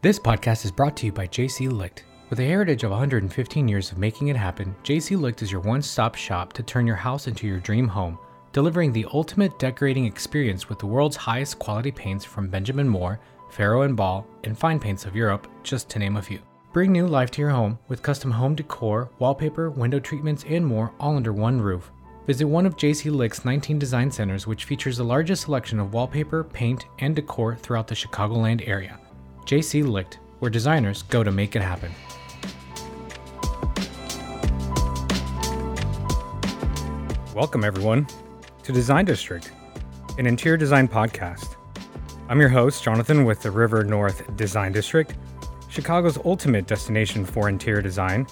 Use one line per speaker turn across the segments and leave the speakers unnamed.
This podcast is brought to you by JC Licht. With a heritage of 115 years of making it happen, JC Licht is your one stop shop to turn your house into your dream home, delivering the ultimate decorating experience with the world's highest quality paints from Benjamin Moore, Farrow and Ball, and fine paints of Europe, just to name a few. Bring new life to your home with custom home decor, wallpaper, window treatments, and more all under one roof. Visit one of JC Licht's 19 design centers, which features the largest selection of wallpaper, paint, and decor throughout the Chicagoland area. JC Licht, where designers go to make it happen. Welcome, everyone, to Design District, an interior design podcast. I'm your host, Jonathan, with the River North Design District, Chicago's ultimate destination for interior design.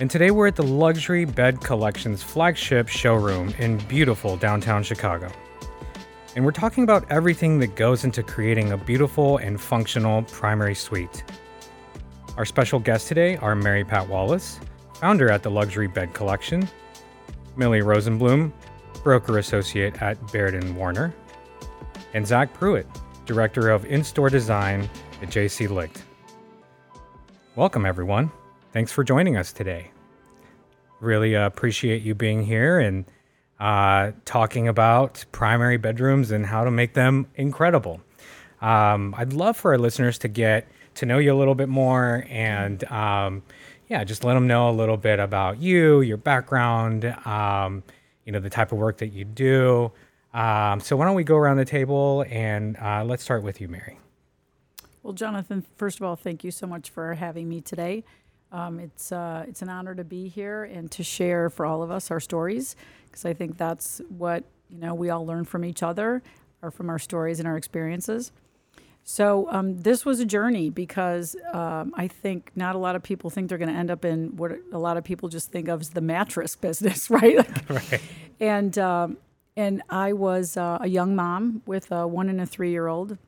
And today we're at the Luxury Bed Collections flagship showroom in beautiful downtown Chicago. And we're talking about everything that goes into creating a beautiful and functional primary suite. Our special guests today are Mary Pat Wallace, founder at the Luxury Bed Collection, Millie Rosenbloom, broker associate at Baird and Warner, and Zach Pruitt, director of in-store design at JC Licht. Welcome, everyone. Thanks for joining us today. Really uh, appreciate you being here and uh, talking about primary bedrooms and how to make them incredible. Um, I'd love for our listeners to get to know you a little bit more and um, yeah, just let them know a little bit about you, your background, um, you know, the type of work that you do. Um, so why don't we go around the table and uh, let's start with you, Mary.
Well, Jonathan, first of all, thank you so much for having me today. Um, it's uh, it's an honor to be here and to share for all of us our stories because I think that's what you know we all learn from each other or from our stories and our experiences. So um, this was a journey because um, I think not a lot of people think they're going to end up in what a lot of people just think of as the mattress business, right? Like,
right.
And um, and I was uh, a young mom with a one and a three year old,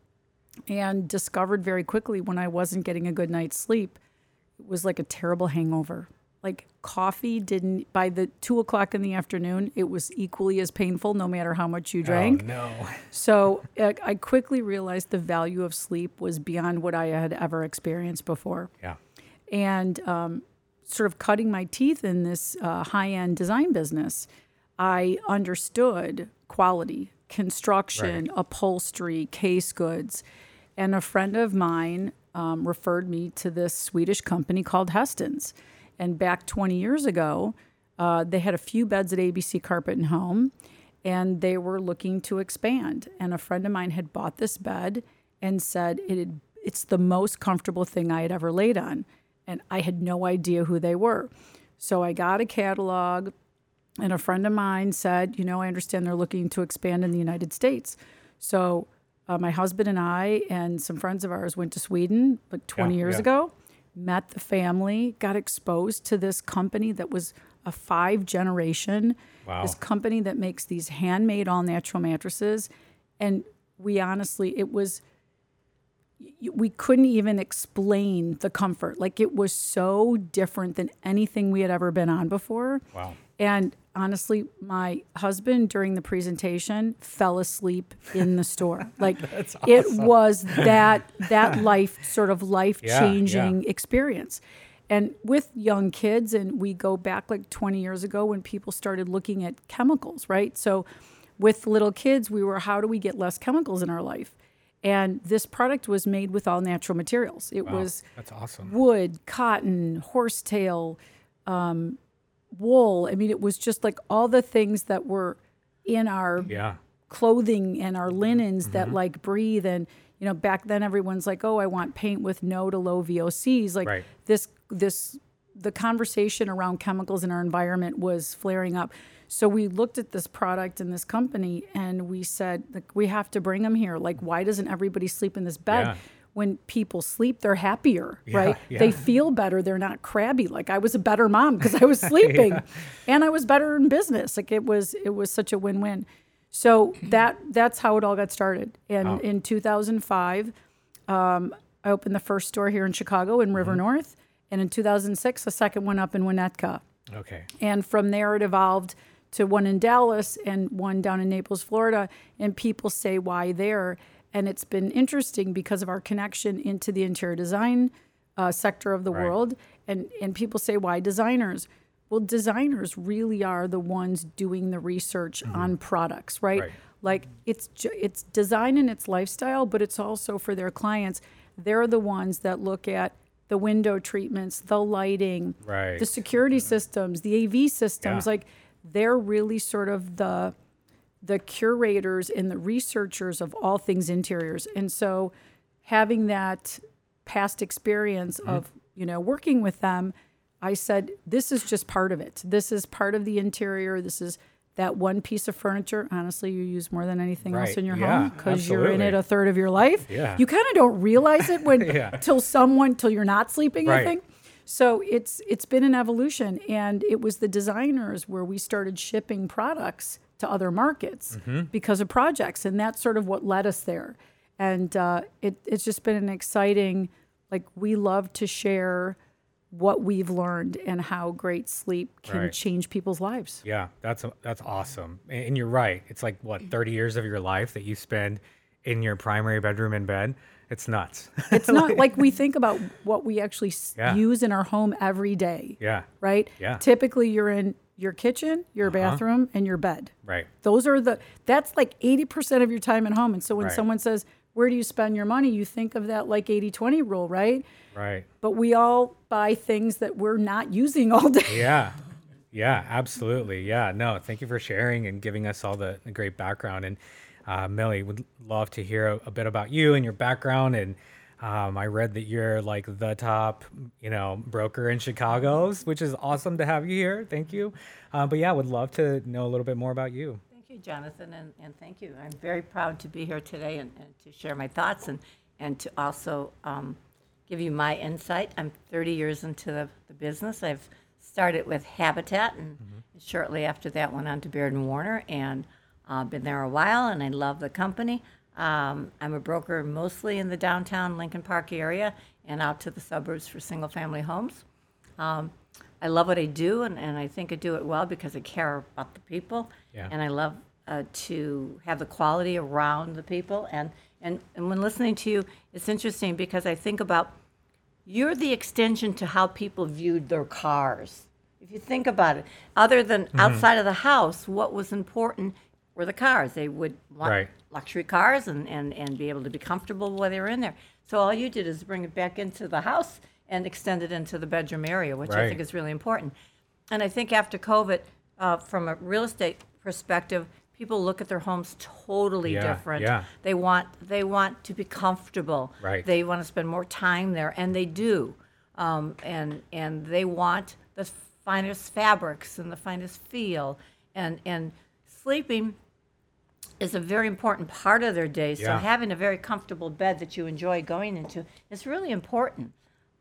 and discovered very quickly when I wasn't getting a good night's sleep, it was like a terrible hangover. Like coffee didn't by the two o'clock in the afternoon, it was equally as painful no matter how much you drank.
Oh, no.
So I quickly realized the value of sleep was beyond what I had ever experienced before.
Yeah.
And um, sort of cutting my teeth in this uh, high end design business, I understood quality, construction, upholstery, case goods. And a friend of mine um, referred me to this Swedish company called Hästens. And back 20 years ago, uh, they had a few beds at ABC Carpet and Home, and they were looking to expand. And a friend of mine had bought this bed and said it had, it's the most comfortable thing I had ever laid on. And I had no idea who they were. So I got a catalog, and a friend of mine said, You know, I understand they're looking to expand in the United States. So uh, my husband and I and some friends of ours went to Sweden like 20
Yeah,
years
yeah.
ago, met the family, got exposed to this company that was a five generation,
Wow.
this company that makes these handmade all natural mattresses. And we honestly, it was, we couldn't even explain the comfort. Like it was so different than anything we had ever been on before.
Wow.
And honestly, my husband during the presentation fell asleep in the store. Like it was that that life sort of life changing experience. And with young kids, and we go back like 20 years ago when people started looking at chemicals, right? So with little kids, we were how do we get less chemicals in our life? And this product was made with all natural materials. It
Wow.
was
That's awesome.
wood, cotton, horsetail, um, wool. I mean, it was just like all the things that were in our
Yeah.
clothing and our linens
Mm-hmm.
that like breathe. And you know, back then everyone's like, "Oh, I want paint with no to low VOCs." Like
Right.
this, this, the conversation around chemicals in our environment was flaring up. So we looked at this product and this company, and we said, like, we have to bring them here. Like, why doesn't everybody sleep in this bed?
Yeah.
When people sleep, they're happier, right? They feel better. They're not crabby. Like I was a better mom because I was sleeping, and I was better in business. Like it was, it was such a win-win. So that that's how it all got started. And in 2005, um, I opened the first store here in Chicago in River North, and in 2006, a second one up in Winnetka.
Okay.
And from there, it evolved to one in Dallas and one down in Naples, Florida. And people say, why there? And it's been interesting because of our connection into the interior design uh, sector of the
Right.
world. And, and people say, why designers? Well, designers really are the ones doing the research on products, right?
Right.
Like it's it's design and it's lifestyle, but it's also for their clients. They're the ones that look at the window treatments, the lighting,
Right.
the security systems, the AV systems.
Yeah.
Like they're really sort of the the curators and the researchers of all things interiors. And so having that past experience
Mm-hmm.
of, you know, working with them, I said, this is just part of it. This is part of the interior. This is that one piece of furniture. Honestly, you use more than anything else in your
Yeah,
home because you're in it a third of your life.
Yeah.
You kind of don't realize it when
Yeah.
till someone till you're not sleeping. I think. So it's it's been an evolution, and it was the designers where we started shipping products to other markets
Mm-hmm.
because of projects, and that's sort of what led us there. And uh, it, it's just been an exciting. Like we love to share what we've learned and how great sleep can
Right.
change people's lives.
Yeah, that's that's awesome. And you're right. It's like what 30 years of your life that you spend in your primary bedroom in bed. It's nuts.
It's not like we think about what we actually
Yeah.
use in our home every day,
yeah.
right?
Yeah.
Typically, you're in your kitchen, your bathroom, and your bed.
Right.
Those are the that's like 80% of your time at home. And so when
Right.
someone says, "Where do you spend your money?" you think of that like 80/20 rule, right?
Right.
But we all buy things that we're not using all day.
Yeah. Yeah, absolutely. Yeah. No, thank you for sharing and giving us all the, the great background. And uh, Millie, would love to hear a, a bit about you and your background. And um, I read that you're like the top, you know, broker in Chicago, which is awesome to have you here. Thank you. Uh, but yeah, would love to know a little bit more about you.
Thank you, Jonathan, and, and thank you. I'm very proud to be here today and, and to share my thoughts and, and to also um, give you my insight. I'm 30 years into the, the business. I've started with Habitat and shortly after that went on to Baird and Warner and uh, been there a while and I love the company. Um, I'm a broker mostly in the downtown Lincoln Park area and out to the suburbs for single family homes. Um, I love what I do, and, and I think I do it well because I care about the people.
Yeah.
And I love uh, to have the quality around the people. And, and, and when listening to you, it's interesting because I think about you're the extension to how people viewed their cars. If you think about it, other than
Mm-hmm.
outside of the house, what was important were the cars. They would want
Right.
Luxury cars and, and, and be able to be comfortable while they were in there. So all you did is bring it back into the house and extend it into the bedroom area, which I think is really important. And I think after COVID, uh, from a real estate perspective, people look at their homes totally
Yeah,
different.
yeah.
They want they want to be comfortable.
Right.
They want to spend more time there, and they do. Um, and and they want the finest fabrics and the finest feel, and and sleeping is a very important part of their day. So
Yeah.
having a very comfortable bed that you enjoy going into is really important.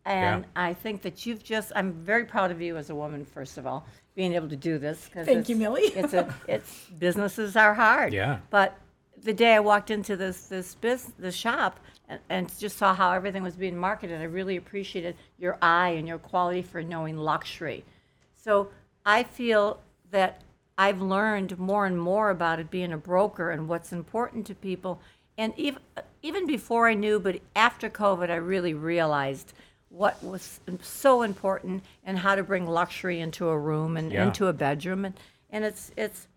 And
Yeah.
I think that you've just I'm very proud of you as a woman, first of all, being able to do this. 'cause
Thank you,
it's-
Millie.
It's a it's businesses are hard.
Yeah.
But the day I walked into this this biz, this shop and, and just saw how everything was being marketed, I really appreciated your eye and your quality for knowing luxury. So I feel that I've learned more and more about it being a broker and what's important to people. And even even before I knew, but after COVID, I really realized what was so important and how to bring luxury into a room and
Yeah.
into a bedroom. And, and it's it's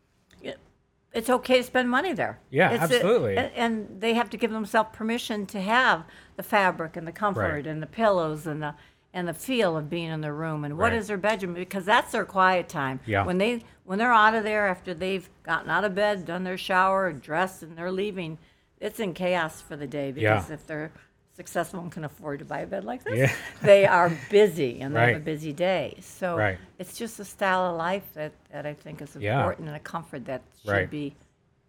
it's okay to spend money there.
Yeah,
It's
absolutely.
and, and they have to give themselves permission to have the fabric and the comfort
Right.
and the pillows and the and the feel of being in their room and what
Right.
is their bedroom because that's their quiet time.
Yeah.
When they when they're out of there after they've gotten out of bed, done their shower, dressed, and they're leaving, it's in chaos for the day because
Yeah.
if they're successful and can afford to buy a bed like this,
Yeah.
they are busy and they have a busy day. So
Right.
it's just a style of life that, that I think is
Yeah.
important and a comfort that should
Right.
be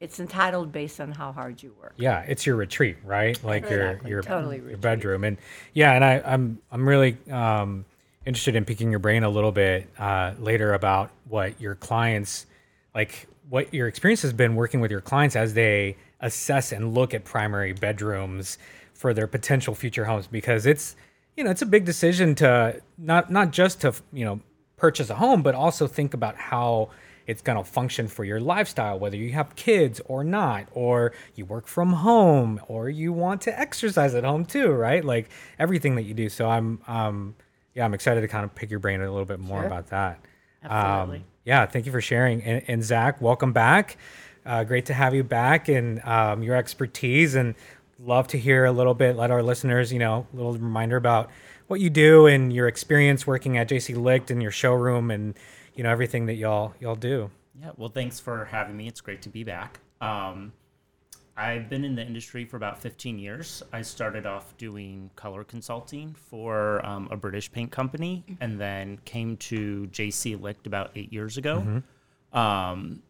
it's entitled based on how hard you work.
Yeah, it's your retreat, right? Like
Exactly,
your your,
totally
your
retreat.
bedroom, and yeah, and I, I'm I'm really um, interested in picking your brain a little bit uh, later about what your clients, like what your experience has been working with your clients as they assess and look at primary bedrooms for their potential future homes, because it's you know it's a big decision to not not just to you know purchase a home, but also think about how it's going to function for your lifestyle, whether you have kids or not, or you work from home, or you want to exercise at home too, right? Like everything that you do. So I'm, um, yeah, I'm excited to kind of pick your brain a little bit more
Sure.
about that.
Absolutely.
Um, yeah, thank you for sharing. And, and Zach, welcome back. Uh, great to have you back and um, your expertise. And love to hear a little bit. Let our listeners, you know, a little reminder about what you do and your experience working at JC Licht and your showroom and you know everything that y'all y'all do.
Yeah, well, thanks for having me. It's great to be back. Um, I've been in the industry for about 15 years. I started off doing color consulting for um, a British paint company and then came to JC Licht about eight years ago. Um,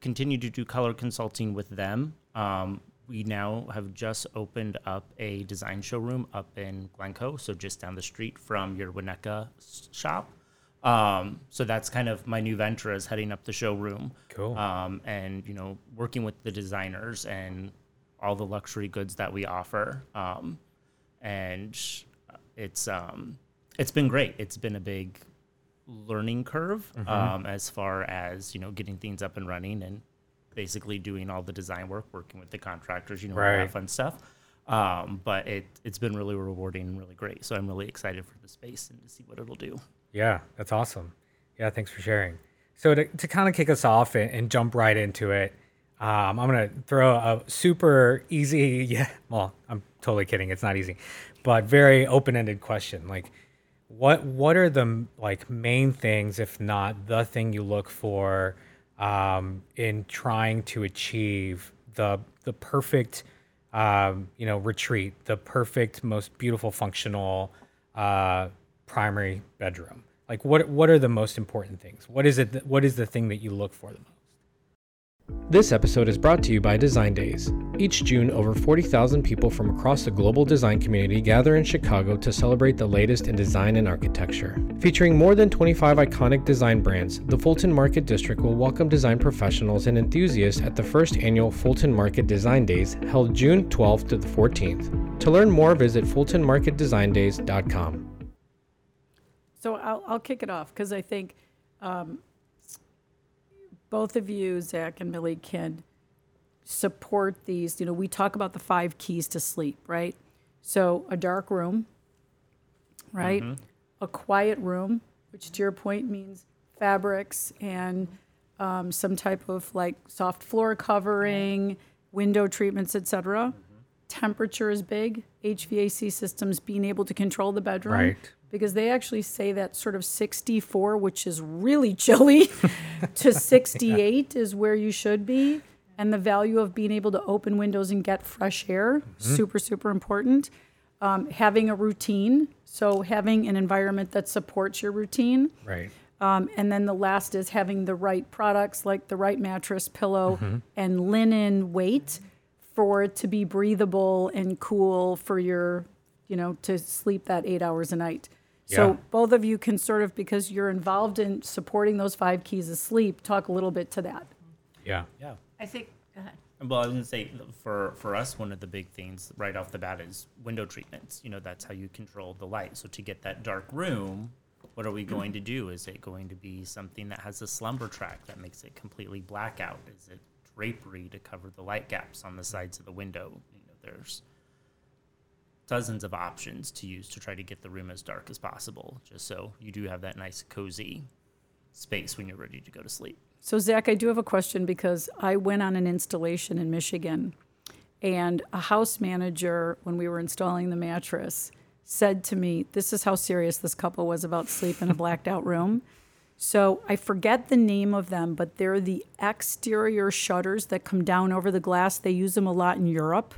continued to do color consulting with them. Um, we now have just opened up a design showroom up in Glencoe, so just down the street from your Winnetka s- shop. Um, so that's kind of my new venture is heading up the showroom.
Cool.
Um, and you know, working with the designers and all the luxury goods that we offer. Um, and it's um, it's been great. It's been a big learning curve um, as far as you know getting things up and running and basically doing all the design work, working with the contractors, you know, all that fun stuff. Um, but it it's been really rewarding and really great. So I'm really excited for the space and to see what it'll do.
Yeah, that's awesome. Yeah, thanks for sharing. So to, to kind of kick us off and, and jump right into it, um, I'm gonna throw a super easy. Yeah, well, I'm totally kidding. It's not easy, but very open-ended question. Like, what what are the like main things, if not the thing you look for, um, in trying to achieve the the perfect, um, you know, retreat, the perfect, most beautiful, functional uh, primary bedroom? Like, what what are the most important things? What is it? What is the thing that you look for the most? This episode is brought to you by Design Days. Each June, over 40,000 people from across the global design community gather in Chicago to celebrate the latest in design and architecture. Featuring more than 25 iconic design brands, the Fulton Market District will welcome design professionals and enthusiasts at the first annual Fulton Market Design Days held June 12th to the 14th. To learn more, visit fultonmarketdesigndays.com.
So I'll, I'll kick it off because I think um, both of you, Zach and Millie, can support these. You know, we talk about the five keys to sleep, right? So a dark room, right? A quiet room, which to your point means fabrics and um, some type of like soft floor covering, window treatments, etc. Temperature is big. HVAC systems being able to control the bedroom
Right.
Because they actually say that sort of 64, which is really chilly, to 68 is where you should be. And the value of being able to open windows and get fresh air, super, super important. Um, having a routine, so having an environment that supports your routine.
Right.
Um, and then the last is having the right products, like the right mattress, pillow, and linen weight for it to be breathable and cool for your, you know, to sleep that eight hours a night.
Yeah.
So both of you can sort of, because you're involved in supporting those five keys of sleep, talk a little bit to that.
Yeah.
Yeah.
I think, go ahead.
Well, I was gonna say for for us, one of the big things right off the bat is window treatments. You know, that's how you control the light. So to get that dark room, what are we going to do? Is it going to be something that has a slumber track that makes it completely blackout? Is it drapery to cover the light gaps on the sides of the window? You know, there's dozens of options to use to try to get the room as dark as possible, just so you do have that nice cozy space when you're ready to go to sleep.
So, Zach, I do have a question because I went on an installation in Michigan, and a house manager, when we were installing the mattress, said to me, This is how serious this couple was about sleep in a blacked out room. So, I forget the name of them, but they're the exterior shutters that come down over the glass. They use them a lot in Europe.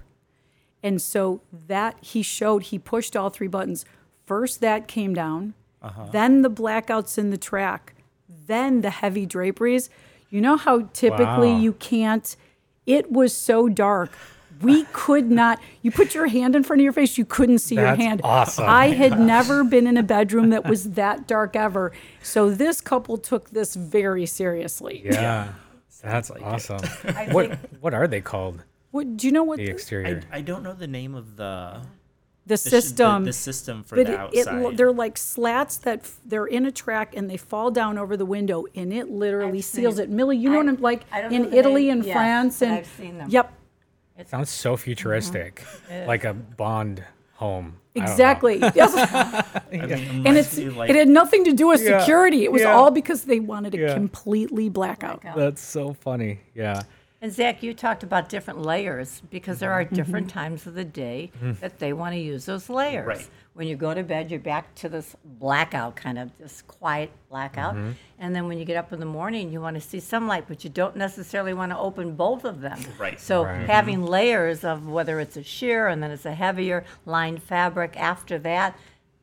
And so that he showed, he pushed all three buttons. First, that came down, uh-huh. then the blackouts in the track, then the heavy draperies. You know how typically
Wow.
you can't, it was so dark. We could not, you put your hand in front of your face, you couldn't see
That's
your hand.
awesome.
I had never been in a bedroom that was that dark ever. So this couple took this very seriously.
Yeah. That's like awesome. what what are they called?
What, do you know what?
The
the-
exterior.
I, I don't know the name of the
the
sh- the-
system.
the system for
but
the
it, it,
outside.
they're like slats that f- they're in a track and they fall down over the window and it literally
I've
seals it. Millie, you know
I-
what I'm like
I don't know
in
the
Italy
name,
and
yes,
France and
I've seen them.
yep, It
Sounds so mm-hmm. futuristic, like a Bond home. I don't know.
exactly. Yes.
I mean, it
and it's
like,
it had nothing to do with
Yeah,
security. It was
yeah.
all because they wanted to
Yeah.
completely black out.
That's so funny. Yeah.
And Zach, you talked about different layers because there are
Mm-hmm. mm-hmm.
different times of the day mm. that they want to use those layers.
Right.
When you go to bed, you're back to this blackout, kind of this quiet blackout. Mm-hmm. And then when you get up in the morning, you want to see some light, but you don't necessarily want to open both of them.
Right.
So
Right. Mm-hmm.
having layers of whether it's a sheer and then it's a heavier lined fabric after that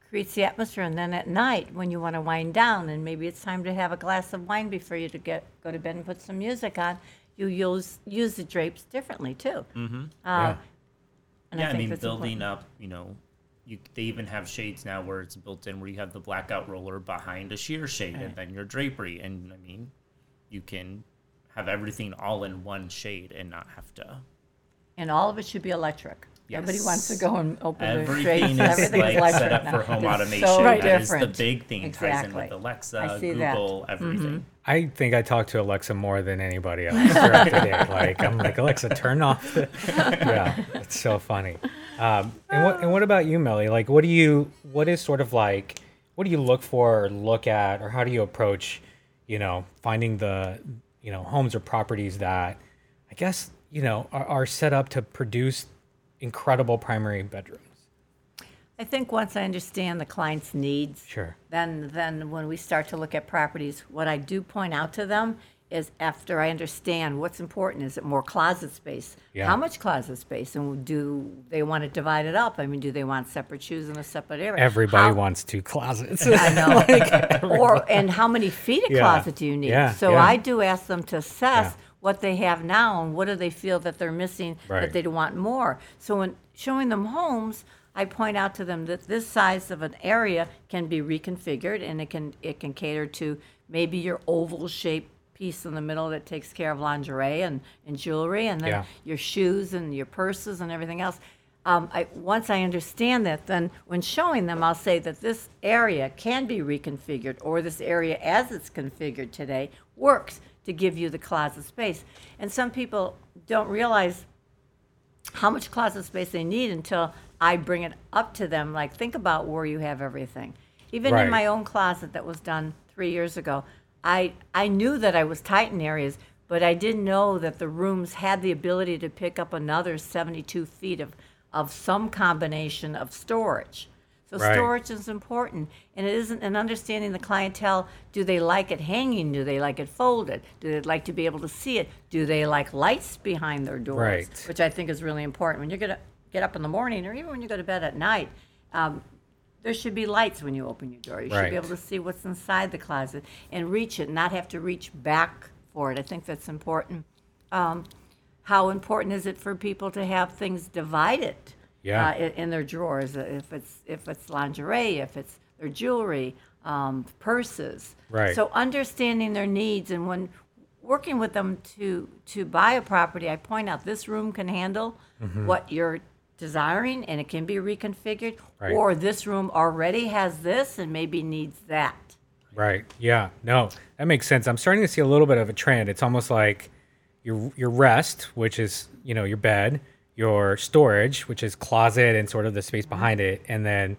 creates the atmosphere. And then at night, when you want to wind down, and maybe it's time to have a glass of wine before you to get go to bed and put some music on, you use use the drapes differently too. Mm-hmm.
Yeah.
And
yeah,
I
I, mean, building
important.
up, you know, you they even have shades now where it's built in where you have the blackout roller behind a sheer shade and then your drapery. And I mean, you can have everything all in one shade and not have to.
And all of it should be electric. Everybody wants to go and open their
Everything
drapes.
is
Everything's
like
electric
set up
now.
for home
It's
automation.
So
Right.
That is the
different.
big thing ties in
Exactly.
with Alexa,
I see that.
Google, everything.
I think I talk to Alexa more than anybody else throughout the day. Like I'm like Alexa, turn off. The... Yeah, it's so funny. Um, and what and what about you, Millie? Like, what do you? What is sort of like? What do you look for or look at, or how do you approach? You know, finding the you know homes or properties that I guess you know are, are set up to produce incredible primary bedrooms.
I think once I understand the client's needs,
Sure.
then then when we start to look at properties, what I do point out to them is after I understand what's important, is it more closet space?
Yeah.
How much closet space? And do they want to divide it up? I mean, do they want separate shoes in a separate area?
Everybody
How-
wants two closets.
I know. or and how many feet of
Yeah.
closet do you need?
Yeah,
so. I do ask them to assess. What they have now and what do they feel that they're missing
Right.
that they want more. So when showing them homes, I point out to them that this size of an area can be reconfigured and it can it can cater to maybe your oval shaped piece in the middle that takes care of lingerie and, and jewelry and then
Yeah.
your shoes and your purses and everything else. Um, I, once I understand that, then when showing them, I'll say that this area can be reconfigured, or this area as it's configured today works to give you the closet space. And some people don't realize how much closet space they need until I bring it up to them. Like, think about where you have everything. Even
Right.
in my own closet that was done three years ago, I, I knew that I was tight in areas, but I didn't know that the rooms had the ability to pick up another 72 feet of, of some combination of storage. So
Right.
storage is important, and it isn't an understanding the clientele. Do they like it hanging? Do they like it folded? Do they like to be able to see it? Do they like lights behind their doors?
Right.
Which I think is really important. When you're gonna get up in the morning, or even when you go to bed at night, um, there should be lights when you open your door. You should be able to see what's inside the closet and reach it, not have to reach back for it. I think that's important. Um, how important is it for people to have things divided?
Yeah.
Uh, in, in their drawers, uh, if it's if it's lingerie, if it's their jewelry, um, purses.
Right.
So understanding their needs and when working with them to to buy a property, I point out this room can handle
Mm-hmm.
what you're desiring and it can be reconfigured,
Right.
or this room already has this and maybe needs that.
Right. Yeah. No, that makes sense. I'm starting to see a little bit of a trend. It's almost like your your rest, which is you know your bed, your storage, which is closet and sort of the space behind it, and then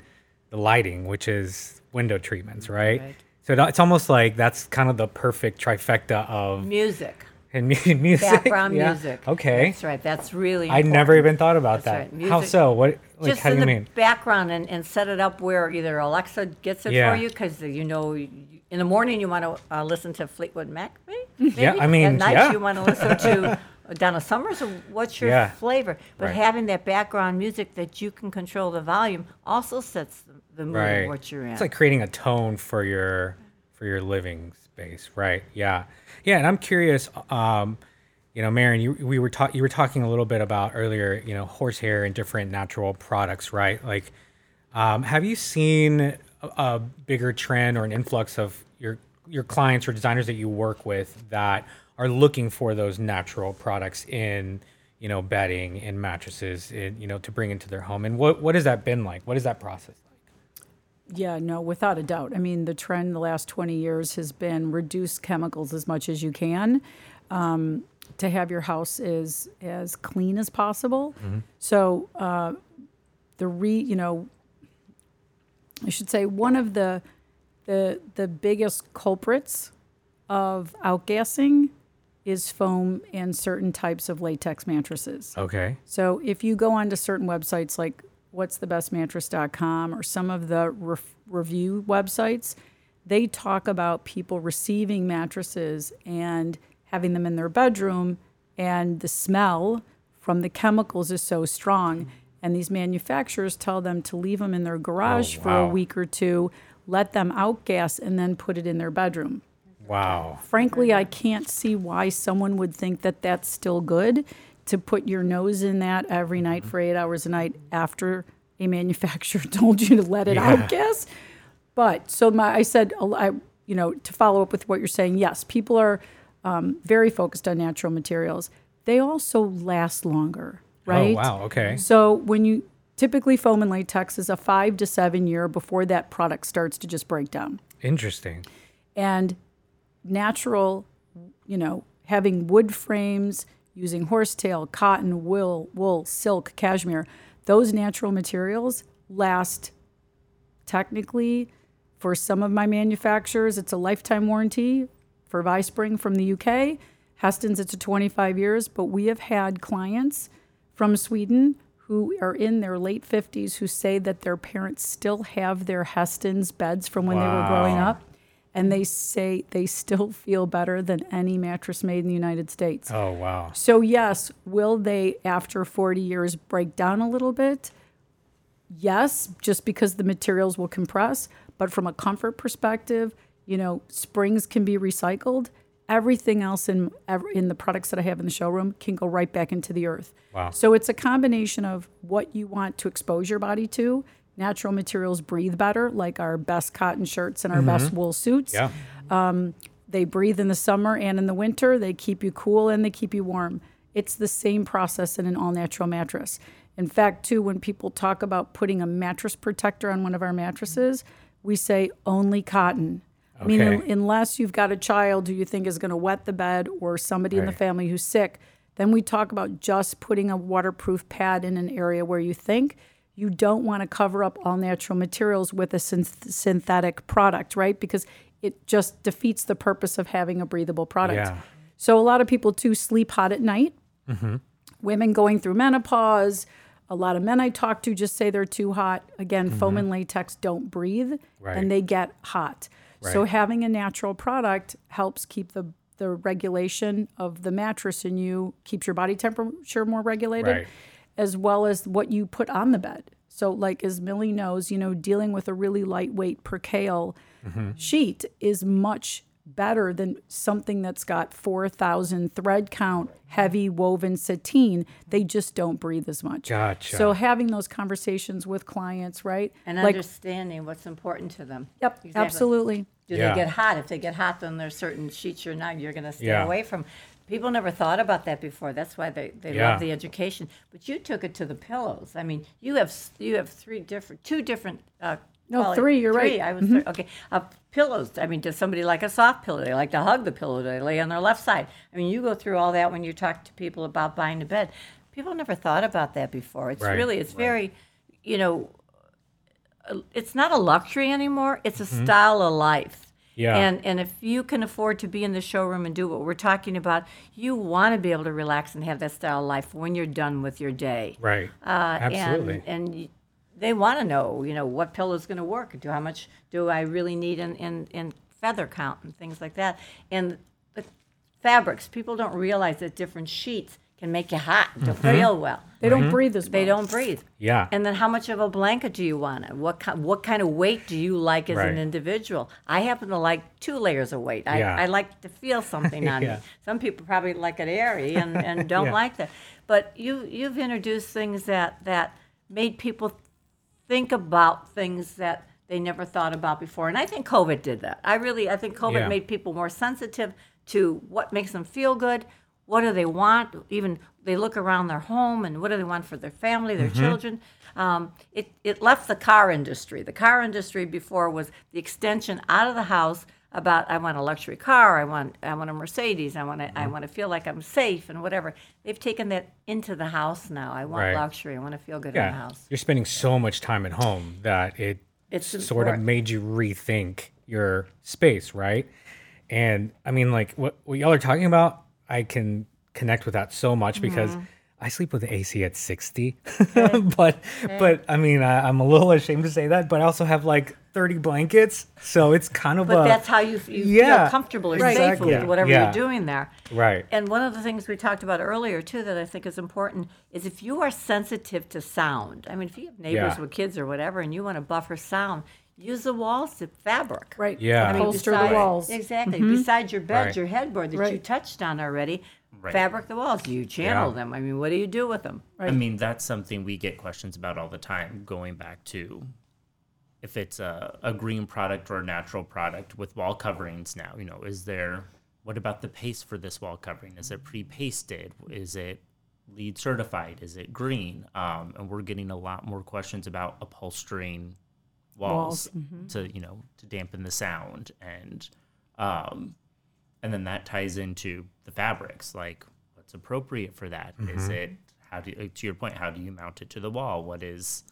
the lighting, which is window treatments. Right.
Right.
So it- it's almost like that's kind of the perfect trifecta of
Music,
and mu- music.
background
Yeah.
music.
Okay.
that's right. That's really.
I never even thought about
That's
that.
right.
How so? What? Like,
just
how do
in
you
the
mean?
background and, and set it up where either Alexa gets it
Yeah.
for you because you know in the morning you want to uh, listen to Fleetwood Mac, maybe?
Yeah, I mean,
at night
yeah.
you want to listen to Donna Summers. Or what's your
Yeah.
flavor? But
Right.
having that background music that you can control the volume also sets the, the mood
right
of what you're in.
it's like creating a tone for your for your living space right yeah yeah and i'm curious um you know Marion, you we were talking you were talking a little bit about earlier you know horsehair and different natural products right like um, have you seen a, a bigger trend or an influx of your your clients or designers that you work with that are looking for those natural products in you know, bedding and mattresses, in, you know, to bring into their home. And what what has that been like? What is that process like?
Yeah, no, without a doubt. I mean, the trend the last 20 years has been reduce chemicals as much as you can um, to have your house as as clean as possible. So uh, the re, you know, I should say one of the the the biggest culprits of outgassing is foam and certain types of latex mattresses.
Okay.
So if you go onto certain websites like what's the best mattress.com or some of the re- review websites, they talk about people receiving mattresses and having them in their bedroom and the smell from the chemicals is so strong and these manufacturers tell them to leave them in their oh, garage for a week or two, let them outgas and then put it in their bedroom
Wow.
frankly, I can't see why someone would think that that's still good to put your nose in that every night for eight hours a night after a manufacturer told you to let it
Yeah.
outgas. But so my, I said, I, you know, to follow up with what you're saying, yes, people are um, very focused on natural materials. They also last longer, right?
Oh wow. Okay.
So when you typically foam and latex is a five to seven year before that product starts to just break down
Interesting.
and natural, you know, having wood frames, using horsetail, cotton, wool, wool, silk, cashmere, those natural materials last technically for some of my manufacturers, it's a lifetime warranty. For Vispring from the UK, Hästens it's a 25 years, but we have had clients from Sweden who are in their late 50s who say that their parents still have their Hästens beds from when they were growing up and they say they still feel better than any mattress made in the United States.
Oh wow.
So, yes, will they, after 40 years, break down a little bit? Yes, just because the materials will compress. But from a comfort perspective, you know, springs can be recycled. Everything else in in the products that I have in the showroom can go right back into the earth.
Wow.
So it's a combination of what you want to expose your body to. Natural materials breathe better, like our best cotton shirts and our mm-hmm. best wool suits.
Yeah.
Um, they breathe in the summer and in the winter. They keep you cool and they keep you warm. It's the same process in an all natural mattress. In fact, too, when people talk about putting a mattress protector on one of our mattresses, we say only cotton. Okay. I mean, unless you've got a child who you think is going to wet the bed or somebody in the family who's sick, then we talk about just putting a waterproof pad in an area where you think you don't want to cover up all natural materials with a synth- synthetic product, right? Because it just defeats the purpose of having a breathable product.
Yeah.
So a lot of people too sleep hot at night. Mm-hmm. Women going through menopause. A lot of men I talk to just say they're too hot. Again, foam and latex don't breathe
Right.
and they get hot.
Right.
So having a natural product helps keep the the regulation of the mattress in you, keeps your body temperature more regulated,
Right.
As well as what you put on the bed. So, like as Millie knows, you know, dealing with a really lightweight percale mm-hmm. sheet is much better than something that's got 4,000 thread count, heavy woven sateen. They just don't breathe as much.
Gotcha.
So, having those conversations with clients, right?
And
like,
understanding what's important to them.
yep,
Exactly.
absolutely.
Do
Yeah.
they get hot? If they get hot, then there's certain sheets you're not, you're going to stay
Yeah.
away from. People never thought about that before. That's why they, they
Yeah.
love the education. But you took it to the pillows. I mean, you have you have three different, two different. Uh,
No,
quali-
three, you're
three,
right. Mm-hmm.
I was three- okay. Uh, pillows. I mean, does somebody like a soft pillow? They like to hug the pillow. They lay on their left side. I mean, you go through all that when you talk to people about buying a bed. People never thought about that before. It's
Right.
really, it's very, you know, it's not a luxury anymore. It's a
Mm-hmm.
style of life.
Yeah.
And and if you can afford to be in the showroom and do what we're talking about, you want to be able to relax and have that style of life when you're done with your day.
Right.
Uh,
Absolutely.
And, and they want to know, you know, what pillow's going to work. Do how much do I really need in, in, in feather count and things like that. And the fabrics, people don't realize that different sheets can make you hot, don't
Mm-hmm.
feel well.
They don't breathe as well.
They don't breathe.
yeah.
And then how much of a blanket do you want? What ki- what kind of weight do you like as
Right.
an individual? I happen to like two layers of weight. I,
Yeah.
I like to feel something on
Yeah.
me. Some people probably like it airy and, and don't
Yeah.
like that. But you you've introduced things that that made people think about things that they never thought about before. And I think COVID did that. I really I think COVID
Yeah.
made people more sensitive to what makes them feel good, what do they want? Even they look around their home and what do they want for their family, their children. Um, it, it left the car industry. The car industry before was the extension out of the house about I want a luxury car, I want I want a Mercedes, I want to I want to feel like I'm safe and whatever. They've taken that into the house now. I want
Right.
luxury. I want to feel good in the house.
You're spending so much time at home that it
It's
sort of made you rethink your space, right? And I mean, like what, what y'all are talking about, I can connect with that so much because
Mm-hmm.
I sleep with the AC at 60. but, but I mean, I, I'm a little ashamed to say that, but I also have like 30 blankets. So it's kind of
But
a.
that's how you, you
yeah,
feel comfortable or
Right.
safe
exactly.
with whatever
Yeah.
you're doing there.
Right.
And one of the things we talked about earlier too that I think is important is if you are sensitive to sound. I mean, if you have neighbors
Yeah.
with kids or whatever, and you want to buffer sound, use the walls to fabric.
Right.
Yeah. I mean,
Upholster the walls.
Exactly. Besides your bed,
Right.
your headboard that you touched on already,
Right.
fabric the walls. You channel
Yeah.
them. I mean, what do you do with them?
I mean, that's something we get questions about all the time, going back to if it's a, a green product or a natural product with wall coverings now. You know, is there, what about the paste for this wall covering? Is it pre pasted? Is it lead certified? Is it green? Um, and we're getting a lot more questions about upholstering walls, mm-hmm. to, you know, to dampen the sound. And, um, and then that ties into the fabrics like what's appropriate for that? Is mm-hmm. it how do you, to your point how do you mount it to the wall? What is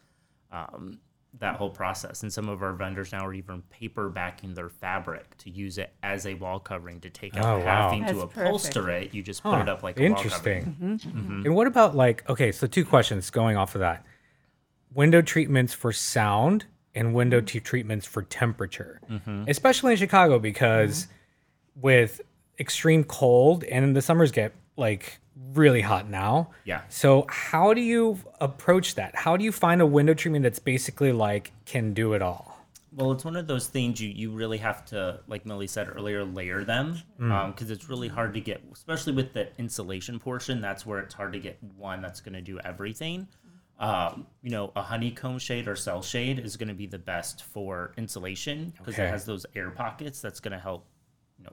um, that whole process? And some of our vendors now are even paper backing their fabric to use it as a wall covering to take out
Oh, wow.
having to
That's
upholster it. You just put it up like a wall covering.
Interesting. Mm-hmm. And what about like okay, so two questions going off of that. Window treatments for sound and window mm-hmm. t- treatments for temperature. Mm-hmm. Especially in Chicago because mm-hmm. with extreme cold and the summers get like really hot now.
Yeah.
So how do you approach that? How do you find a window treatment that's basically like can do it all?
Well, it's one of those things you, you really have to, like Millie said earlier, layer them mm. um, because it's really hard to get, especially with the insulation portion. That's where it's hard to get one that's going to do everything. Um, you know, a honeycomb shade or cell shade is going to be the best for insulation because
Okay.
it has those air pockets that's going to help, you know,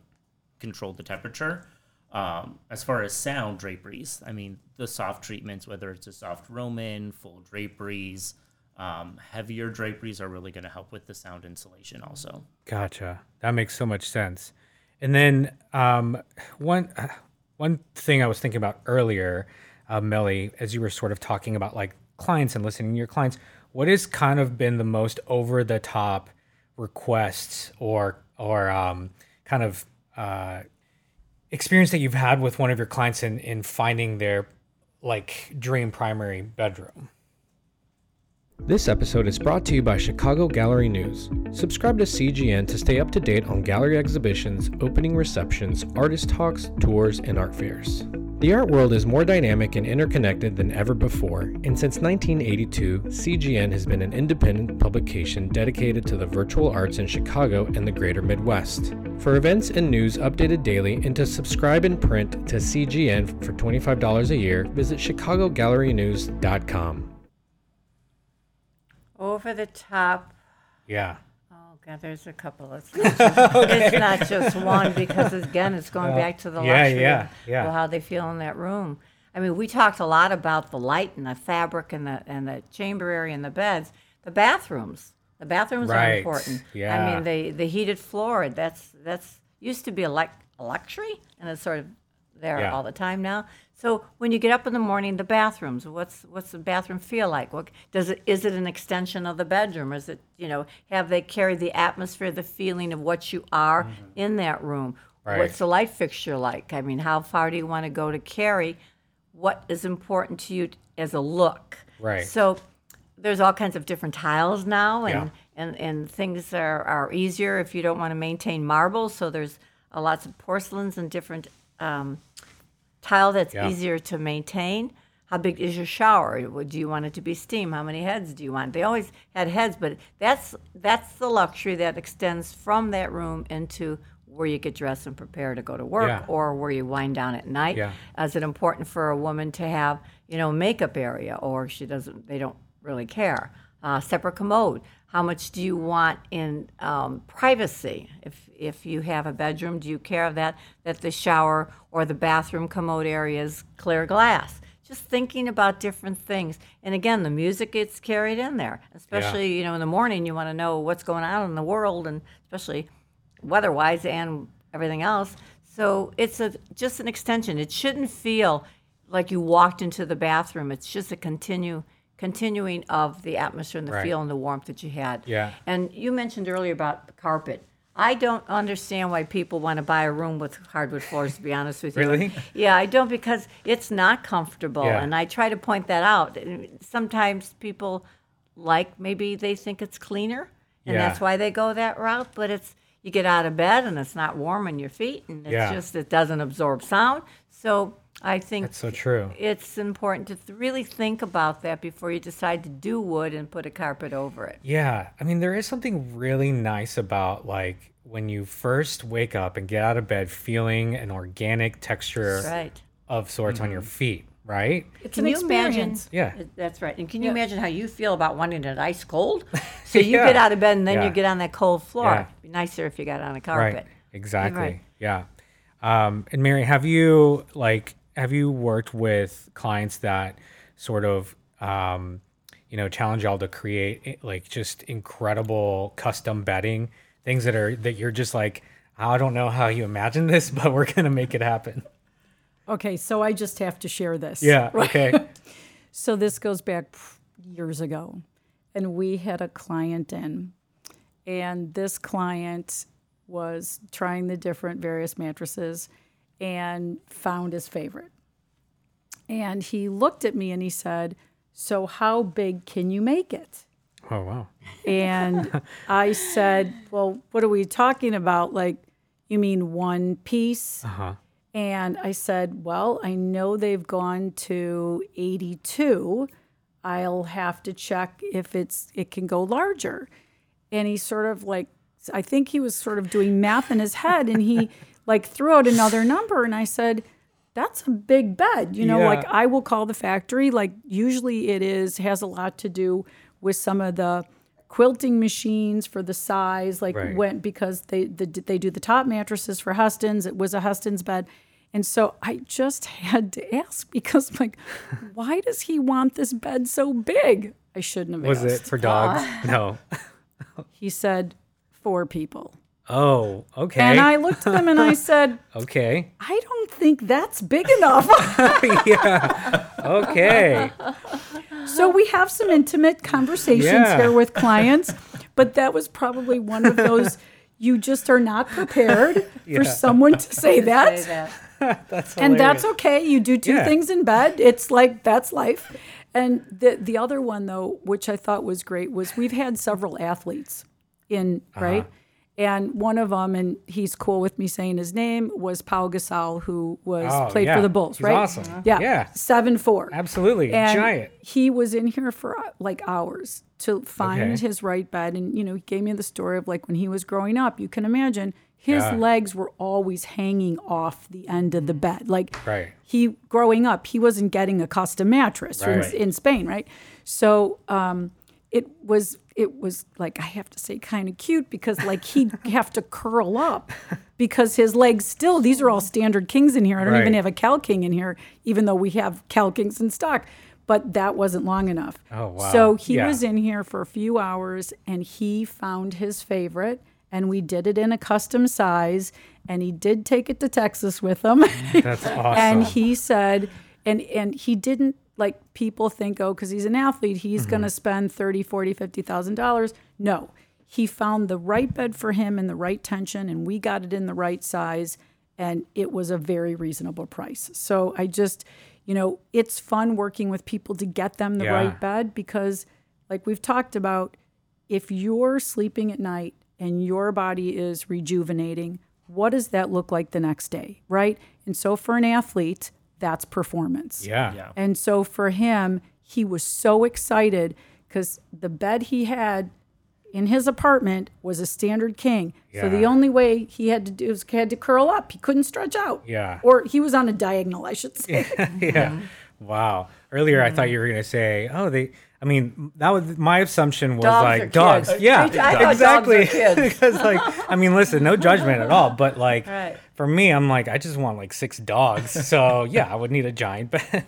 control the temperature. Um, as far as sound draperies, I mean, the soft treatments, whether it's a soft Roman, full draperies, um, heavier draperies are really going to help with the sound insulation also.
Gotcha. That makes so much sense. And then um, one uh, one thing I was thinking about earlier, uh, Millie, as you were sort of talking about like clients and listening to your clients, what has kind of been the most over the top requests or or um, kind of uh, experience that you've had with one of your clients in in finding their like dream primary bedroom? This episode is brought to you by Chicago Gallery News. Subscribe to CGN to stay up to date on gallery exhibitions, opening receptions, artist talks, tours, and art fairs. The art world is more dynamic and interconnected than ever before, and since 1982, CGN has been an independent publication dedicated to the virtual arts in Chicago and the greater Midwest. For events and news updated daily and to subscribe in print to CGN for $25 a year, visit chicagogallerynews.com.
Over the top.
Yeah.
God, there's a couple. It's not just, it's not just one because again, it's going back to the
yeah,
luxury
yeah, yeah.
of how they feel in that room. I mean, we talked a lot about the light and the fabric and the and the chamber area and the beds. The bathrooms, the bathrooms are
Right,
important. I mean, the the heated floor. That's that's used to be a, like, a luxury, and it's sort of there
Yeah.
all the time now. So when you get up in the morning, the bathrooms. What's what's the bathroom feel like? What does it? Is it an extension of the bedroom? Is it you know have they carried the atmosphere, the feeling of what you are in that room?
Right.
What's the light fixture like? I mean, how far do you want to go to carry? What is important to you as a look?
Right.
So there's all kinds of different tiles now, and
Yeah.
and, and things are, are easier if you don't want to maintain marble. So there's uh, lots of porcelains and different um, tile that's
Yeah.
easier to maintain. How big is your shower? Would- Do you want it to be steam? How many heads do you want? They always had heads, but that's that's the luxury that extends from that room into where you get dressed and prepare to go to work
Yeah.
or where you wind down at night.
Yeah.
Is it important for a woman to have, you know, makeup area or she doesn't they don't really care? Uh, separate commode? How much do you want in um, privacy? If if you have a bedroom, do you care of that that the shower or the bathroom commode area is clear glass? Just thinking about different things, and again, the music gets carried in there. Especially you know in the morning, you want to know what's going on in the world, and especially weather-wise and everything else. So it's a just an extension. It shouldn't feel like you walked into the bathroom. It's just a continue continuing of the atmosphere and the
Right.
feel and the warmth that you had.
Yeah.
And you mentioned earlier about the carpet. I don't understand why people want to buy a room with hardwood floors. To be honest with you,
Really?
Yeah, I don't because it's not comfortable,
Yeah.
and I try to point that out. Sometimes people like maybe they think it's cleaner, and
Yeah.
that's why they go that route. But it's you get out of bed and it's not warm on your feet, and it's
Yeah.
just it doesn't absorb sound. So I think
That's so true.
it's important to th- really think about that before you decide to do wood and put a carpet over it.
Yeah, I mean, there is something really nice about like when you first wake up and get out of bed, feeling an organic texture
Right.
of sorts on your feet, right?
It's
Can
an
you imagine?
Yeah.
That's right. And can you imagine how you feel about wanting it ice cold? So you
Yeah.
get out of bed and then
Yeah.
you get on that cold floor.
Yeah.
It'd be nicer if you got on a carpet.
Right. Exactly.
right.
Yeah. Um, and Mary, have you like have you worked with clients that sort of um, you know challenge y'all to create eh, like just incredible custom bedding things that are that you're just like I don't know how you imagine this, but we're gonna make it happen.
Okay, so I just have to share this.
Yeah. Okay.
So this goes back years ago, and we had a client in, and this client was trying the different various mattresses and found his favorite. And he looked at me and he said, So, how big can you make it?
oh wow.
And I said, Well, what are we talking about? Like, you mean one piece?
Uh huh.
And I said, Well, I know they've gone to 82. I'll have to check if it's it can go larger. And he sort of like I think he was sort of doing math in his head and he like threw out another number and I said, That's a big bed. You know,
Yeah.
like I will call the factory. Like usually it is has a lot to do with some of the quilting machines for the size, like
Right.
when because they the, they do the top mattresses for Hästens. It was a Hästens bed, and so I just had to ask because like, why does he want this bed so big? I shouldn't have asked.
Was
asked.
it for dogs? No.
He said four people,
Oh, okay.
and I looked at him and I said,
okay.
I don't think that's big enough.
yeah. Okay.
So we have some intimate conversations
Yeah.
here with clients, but that was probably one of those you just are not prepared for someone to say that.
Say that.
That's
and that's okay. You do two
Yeah.
things in bed. It's like that's life. And the the other one though, which I thought was great, was we've had several athletes in
Uh-huh.
right, and one of them, and he's cool with me saying his name, was Paul Gasol, who was
Oh,
played
yeah.
for the Bulls,
He's
right?
awesome.
Yeah,
Yeah.
seven four,
Absolutely.
and
Giant.
he was in here for uh, like hours to find
Okay.
his right bed. And, you know, he gave me the story of like when he was growing up, you can imagine his
Yeah.
legs were always hanging off the end of the bed. Like
Right.
he, growing up, he wasn't getting a custom mattress in- in, Spain, right? So, um, it was it was like I have to say kind of cute because like he'd have to curl up because his legs still these are all standard kings in here. I don't even have a Cal King in here, even though we have Cal Kings in stock. But that wasn't long enough.
Oh, wow.
So he
Yeah.
was in here for a few hours and he found his favorite and we did it in a custom size and he did take it to Texas with him.
That's awesome.
and he said and and he didn't like people think oh because he's an athlete he's
Mm-hmm.
going to spend 30 40 50 thousand dollars no he found the right bed for him and the right tension and we got it in the right size and it was a very reasonable price so i just you know it's fun working with people to get them the
Yeah.
right bed because like we've talked about if you're sleeping at night and your body is rejuvenating, what does that look like the next day, right? And so for an athlete, that's performance.
yeah.
Yeah.
And so for him, he was so excited because the bed he had in his apartment was a standard king. Yeah. So the only way he had to do was he had to curl up. He couldn't stretch out.
Yeah.
Or he was on a diagonal, I should say.
yeah. Wow. Earlier, I thought you were going to say, oh, they, I mean, that was my assumption was
Dogs
like dogs.
kids?
Yeah,
dogs
exactly. because like, I mean, listen, no judgment at all, but like
Right.
for me, I'm like, I just want like six dogs. So yeah, I would need a giant bed.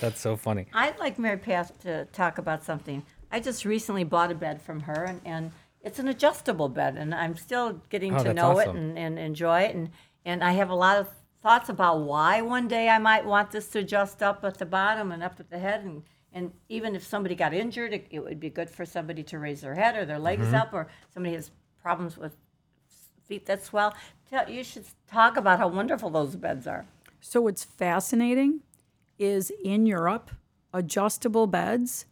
That's so funny.
I'd like Mary Pat to talk about something. I just recently bought a bed from her, and, and it's an adjustable bed, and I'm still getting
Oh,
to know
awesome.
it and, and enjoy it. And, and I have a lot of thoughts about why one day I might want this to adjust up at the bottom and up at the head. And, and even if somebody got injured, it, it would be good for somebody to raise their head or their legs
Mm-hmm.
up, or somebody has problems with feet that swell. Tell, you should talk about how wonderful those beds are.
So what's fascinating is in Europe, adjustable beds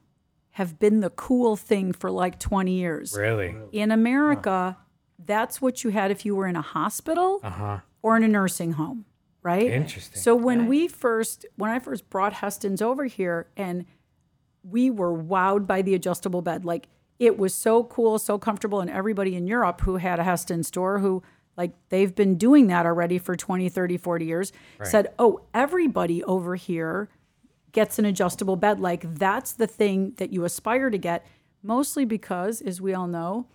have been the cool thing for like 20 years.
Really?
In America, that's what you had if you were in a hospital or in a nursing home, right?
Interesting.
So when we first, when I first brought Hästens over here, and we were wowed by the adjustable bed, like it was so cool, so comfortable, and everybody in Europe who had a Hästens store who like they've been doing that already for 20, 30, 40 years said, "Oh, everybody over here gets an adjustable bed. Like that's the thing that you aspire to get, mostly because, as we all know,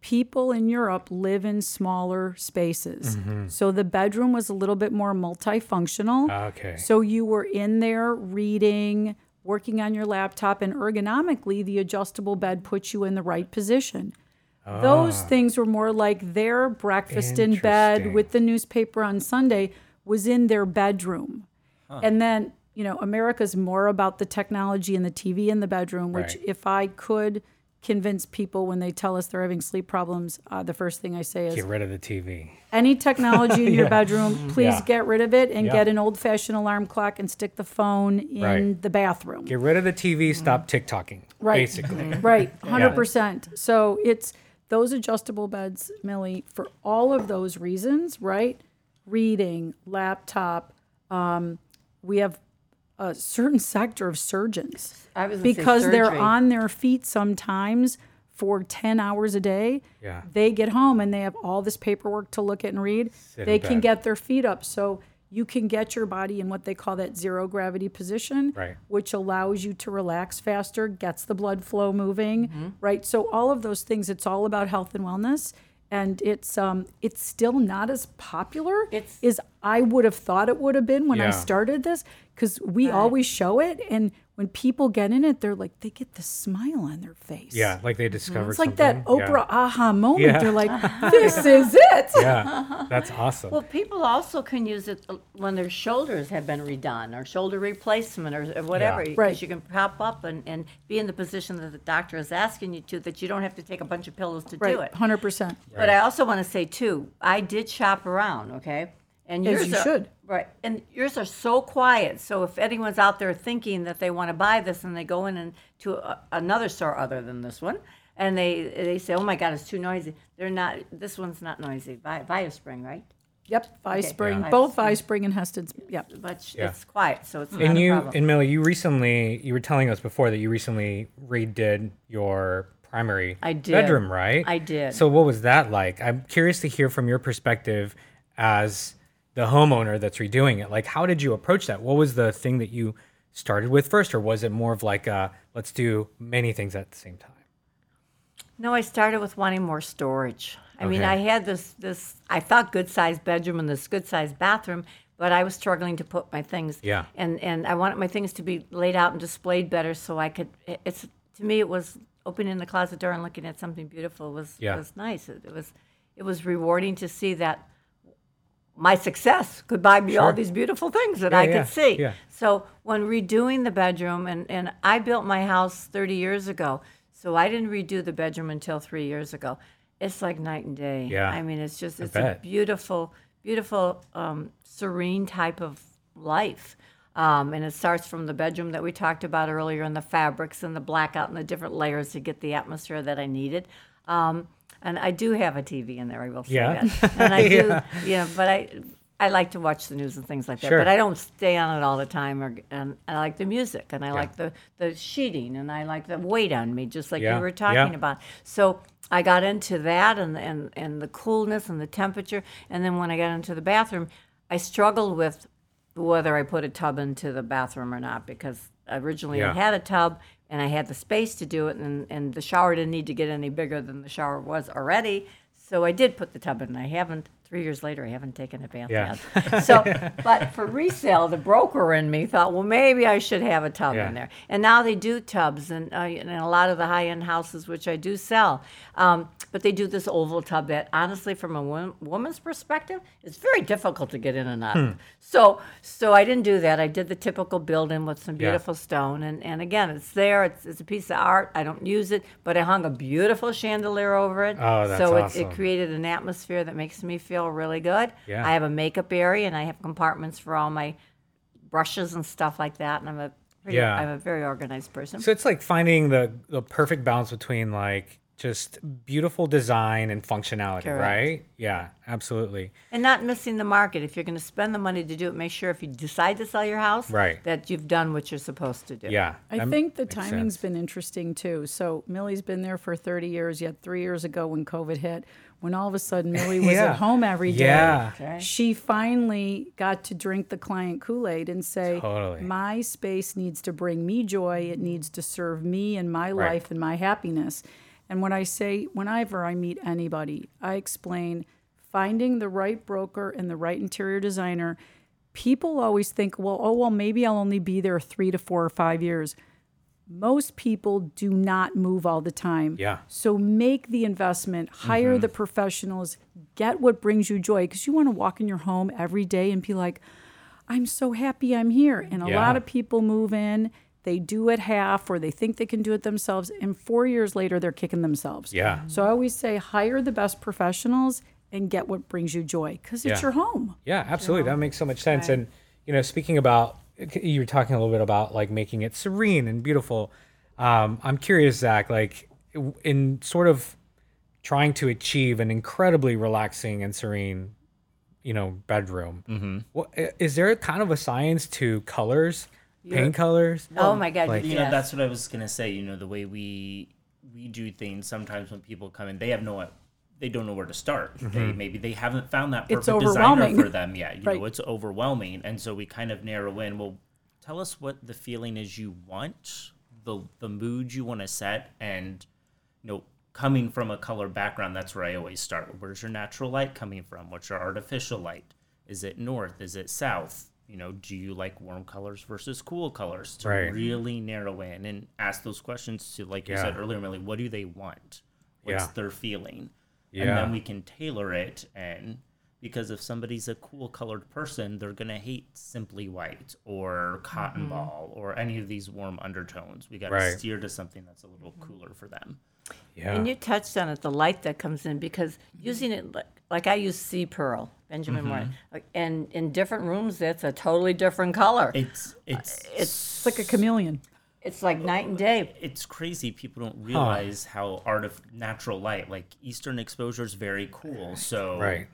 people in Europe live in smaller spaces. Mm-hmm. So the bedroom was a little bit more multifunctional.
Ah, okay.
So you were in there reading, working on your laptop, and ergonomically, the adjustable bed puts you in the right position. Those ah. things were more like their breakfast in bed with the newspaper on Sunday was in their bedroom. And then, you know, America's more about the technology and the TV in the bedroom, which
Right.
if I could convince people when they tell us they're having sleep problems, uh, the first thing I say is
Get rid of the TV.
any technology in your bedroom, please
Yeah.
get rid of it and
Yeah.
get an old fashioned alarm clock and stick the phone in
Right.
the bathroom.
Get rid of the TV. Stop TikToking.
Right.
Basically.
Right, hundred percent. So it's those adjustable beds, Millie, for all of those reasons, right? Reading, laptop. Um, we have a certain sector of surgeons
I was
because they're on their feet sometimes for 10 hours a day.
Yeah.
They get home and they have all this paperwork to look at and read.
in
they can
bed.
get their feet up. So you can get your body in what they call that zero gravity position,
Right.
which allows you to relax faster, gets the blood flow moving,
Mm-hmm.
right? So all of those things, it's all about health and wellness. And it's um it's still not as popular
It's-
as I would have thought it would have been when
Yeah.
I started this because we always show it and when people get in it, they're like they get this smile on their face.
Yeah, like they discovered
It's like that
something.
Oprah aha moment.
Yeah.
They're like, this is it.
Yeah. yeah, that's awesome.
Well, people also can use it uh, when their shoulders have been redone or shoulder replacement or, or whatever.
Yeah.
Because
Right.
you can prop up and, and be in the position that the doctor is asking you to, that you don't have to take a bunch of pillows to do
Right,
it.
hundred percent.
But I also want to say too, I did shop around, okay? And
As you
are,
should.
Right. And yours are so quiet. So if anyone's out there thinking that they want to buy this and they go in and to a, another store other than this one and they they say, "Oh my god, it's too noisy." They're not this one's not noisy. Vi- Spring, right?
Yep, Vispring,
Yeah.
both Vispring and Hästens. Yep.
But
Yeah.
it's quiet, so it's not
and
a
you
problem.
and Millie, you recently you were telling us before that you recently redid your primary
I did.
bedroom, right?
I did.
So what was that like? I'm curious to hear from your perspective as the homeowner that's redoing it. Like how did you approach that? What was the thing that you started with first or was it more of like uh let's do many things at the same time?
No, I started with wanting more storage. I mean, I had this this I thought good sized bedroom and this good sized bathroom, but I was struggling to put my things.
Yeah.
And and I wanted my things to be laid out and displayed better, so I could. It's to me, it was opening the closet door and looking at something beautiful was
Yeah.
was nice. It, it was it was rewarding to see that my success could buy me all these beautiful things that
Yeah,
I
yeah,
could see.
yeah.
So when redoing the bedroom, and, and I built my house 30 years ago, so I didn't redo the bedroom until three years ago. It's like night and day.
Yeah,
I mean, it's just, it's a beautiful, beautiful, um, serene type of life. Um, and it starts from the bedroom that we talked about earlier and the fabrics and the blackout and the different layers to get the atmosphere that I needed. Um, and I do have a TV in there, I will say
Yeah.
that. And I do,
Yeah.
yeah, but I, I like to watch the news and things like that.
Sure.
But I don't stay on it all the time. Or and I like the music and I like the the sheeting and I like the weight on me, just like
Yeah,
you were talking
yeah.
about. So I got into that and and and the coolness and the temperature. And then when I got into the bathroom, I struggled with whether I put a tub into the bathroom or not because originally
Yeah.
it had a tub, and I had the space to do it, and, and the shower didn't need to get any bigger than the shower was already. So I did put the tub in. And I haven't. Three years later, I haven't taken a bath
Yeah.
yet. So, but for resale, the broker in me thought, well, maybe I should have a tub
Yeah.
in there. And now they do tubs, and uh, in a lot of the high-end houses, which I do sell. Um, but they do this oval tub that, honestly, from a wo- woman's perspective, it's very difficult to get in and out. of. So, so I didn't do that. I did the typical build-in with some
Hmm. Yeah.
beautiful stone, and, and again, it's there. It's, it's a piece of art. I don't use it, but I hung a beautiful chandelier over it.
Oh, that's
so it,
awesome.
it created an atmosphere that makes me feel really good.
Yeah.
I have a makeup area, and I have compartments for all my brushes and stuff like that. And I'm a pretty,
Yeah.
I'm a very organized person.
So it's like finding the the perfect balance between like just beautiful design and functionality,
Correct.
right? Yeah, absolutely.
and not missing the market. If you're going to spend the money to do it, make sure if you decide to sell your house,
Right.
that you've done what you're supposed to do.
Yeah.
I think the
makes
timing's
sense.
been interesting too. So Millie's been there for 30 years, yet three years ago when COVID hit, when all of a sudden Millie was
Yeah.
at home every day,
Yeah.
Okay.
she finally got to drink the client Kool-Aid and say,
Totally.
my space needs to bring me joy. It needs to serve me and my
Right.
life and my happiness. And when I say, whenever I meet anybody, I explain finding the right broker and the right interior designer. People always think, well, oh, well, maybe I'll only be there three to four or five years. Most people do not move all the time.
Yeah.
So make the investment, hire mm-hmm. the professionals, get what brings you joy because you want to walk in your home every day and be like, I'm so happy I'm here. And a
Yeah.
lot of people move in, they do it half or they think they can do it themselves. And four years later, they're kicking themselves.
Yeah.
So I always say hire the best professionals and get what brings you joy because it's
Yeah.
your home.
Yeah, absolutely. That makes so much sense. And you know, speaking about you were talking a little bit about like making it serene and beautiful. Um, I'm curious, Zach, like in sort of trying to achieve an incredibly relaxing and serene, you know, bedroom. Mm-hmm. What, is there kind of a science to colors, paint colors?
Oh my God!
like-
yes.
You know, that's what I was gonna say. You know, the way we we do things. Sometimes when people come in, they have no, they don't know where to start. They mm-hmm. maybe they haven't found that perfect designer for them yet. You
Right.
know, it's overwhelming, and so we kind of narrow in. Well, tell us what the feeling is you want, the the mood you want to set, and you know. Coming from a color background, that's where I always start. Where's your natural light coming from? What's your artificial light? Is it north? Is it south? You know, do you like warm colors versus cool colors? To
Right.
really narrow in and ask those questions to, like you
Yeah.
said earlier, Millie, what do they want? What's
Yeah.
their feeling? And then we can tailor it. And because if somebody's a cool colored person, they're going to hate simply white or cotton ball or any of these warm undertones. We got to
Right.
steer to something that's a little cooler for them.
Yeah.
And you touched on it, the light that comes in, because using it like, like I use sea pearl, Benjamin
Mm-hmm.
Moore, and in different rooms, that's a totally different color.
It's, it's,
it's
It's like a chameleon.
It's like night and day.
it's crazy people don't realize how art of natural light like eastern exposure is very cool so
Right.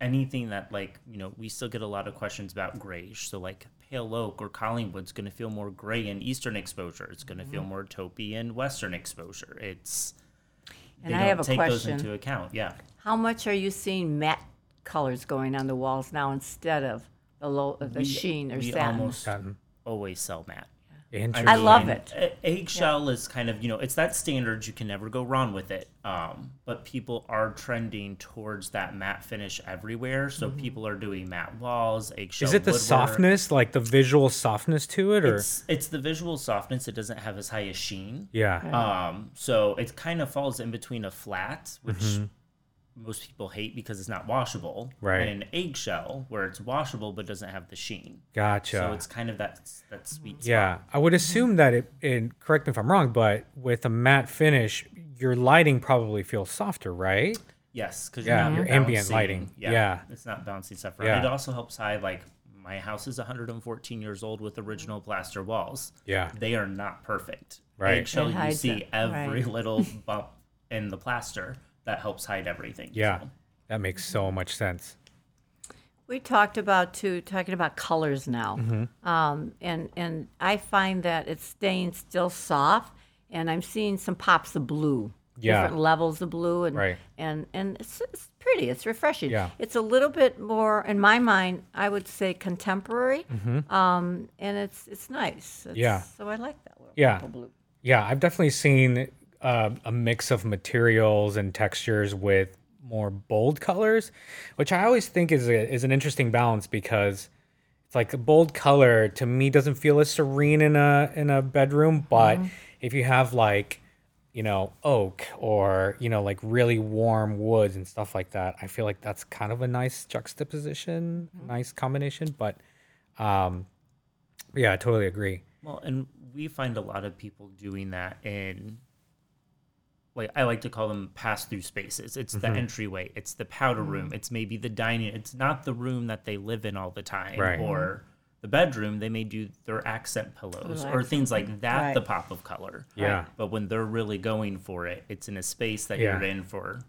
anything that like you know we still get a lot of questions about grayish so like pale oak or collingwood's going to feel more gray in eastern exposure it's going to feel mm-hmm. more taupey in western exposure it's
And
they
I
don't
have a
take
question.
those into account yeah
How much are you seeing matte colors going on the walls now instead of the low, the sheen or
we
satin?
almost
Satin.
always sell matte
Interesting.
I love it.
Eggshell is kind of, you know, it's that standard. You can never go wrong with it. Um, but people are trending towards that matte finish everywhere. So people are doing matte walls, eggshell.
Is it the
woodwork.
softness, like the visual softness to it, or
It's it's the visual softness. It doesn't have as high a sheen.
yeah,
Um, so it kind of falls in between a flat, which
Mm-hmm.
Most people hate because it's not washable,
Right.
and an eggshell where it's washable but doesn't have the sheen.
gotcha.
So it's kind of that that sweet spot.
Yeah, I would assume that it, and correct me if I'm wrong, but with a matte finish, your lighting probably feels softer, right?
Yes, because
Yeah,
you're
your
not
ambient lighting.
Yeah,
Yeah.
it's not bouncing stuff around.
Yeah.
It also helps hide like my house is 114 years old with original plaster walls.
Yeah.
they are not perfect.
Right.
Eggshell,
It
you see
it,
every
right.
little bump in the plaster that helps hide everything.
Yeah,
so.
that makes so much sense.
We talked about too talking about colors now,
Mm-hmm.
um, and and I find that it's staying still soft, and I'm seeing some pops of blue,
Yeah.
different levels of blue, and
Right.
and and it's, it's pretty, it's refreshing.
Yeah.
it's a little bit more, in my mind, I would say contemporary, um, and it's it's nice. It's,
Mm-hmm. Yeah.
so I like that little
Yeah.
purple blue.
Yeah, I've definitely seen uh, a mix of materials and textures with more bold colors, which I always think is a, is an interesting balance because it's like a bold color to me doesn't feel as serene in a in a bedroom, but if you have like you know oak or you know like really warm woods and stuff like that, I feel like that's kind of a nice juxtaposition, nice combination. But um, yeah, I totally agree.
Well, and we find a lot of people doing that in like I like to call them pass through spaces. It's the mm-hmm. entryway, it's the powder mm. room, it's maybe the dining. It's not the room that they live in all the time
Right.
or the bedroom. They may do their accent pillows or things like that,
Right.
the pop of color.
Yeah.
But when they're really going for it, it's in a space that
Yeah.
you're in for,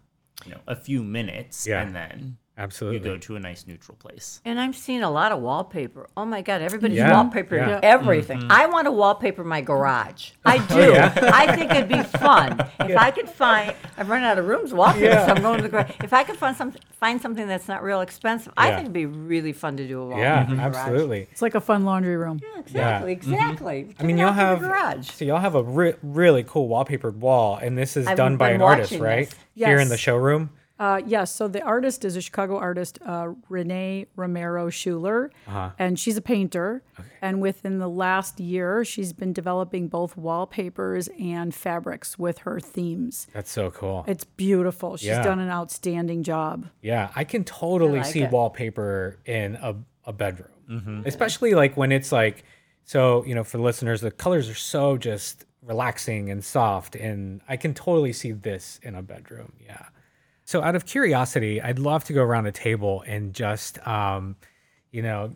you know, a few minutes
Yeah.
and then
Absolutely.
you go to a nice neutral place.
And I'm seeing a lot of wallpaper. Oh my God, everybody's
Yeah,
wallpaper
yeah.
everything. I want to wallpaper my garage. I do. I think it'd be fun if I could find. I've run out of rooms to wallpaper, so I'm going to the garage. If I could find some, find something that's not real expensive, I think it'd be really fun to do a wallpaper.
Yeah,
in the garage.
absolutely.
It's like a fun laundry room.
Yeah, Exactly, exactly.
Mm-hmm. I mean, y'all
out to
have
garage.
so y'all have a re- really cool wallpapered wall, and this is
I've
done by an artist,
watching
right?
this.
Here in the showroom.
Uh, yes. So the artist is a Chicago artist, uh, Renee Romero Schuler, and she's a painter. And within the last year, she's been developing both wallpapers and fabrics with her themes.
That's so cool.
It's beautiful. She's
Yeah.
done an outstanding job.
Yeah, I can totally
like
see
it.
wallpaper in a, a bedroom, especially like when it's like, so, you know, for listeners, the colors are so just relaxing and soft. And I can totally see this in a bedroom. Yeah. So, out of curiosity, I'd love to go around the table and just, um, you know,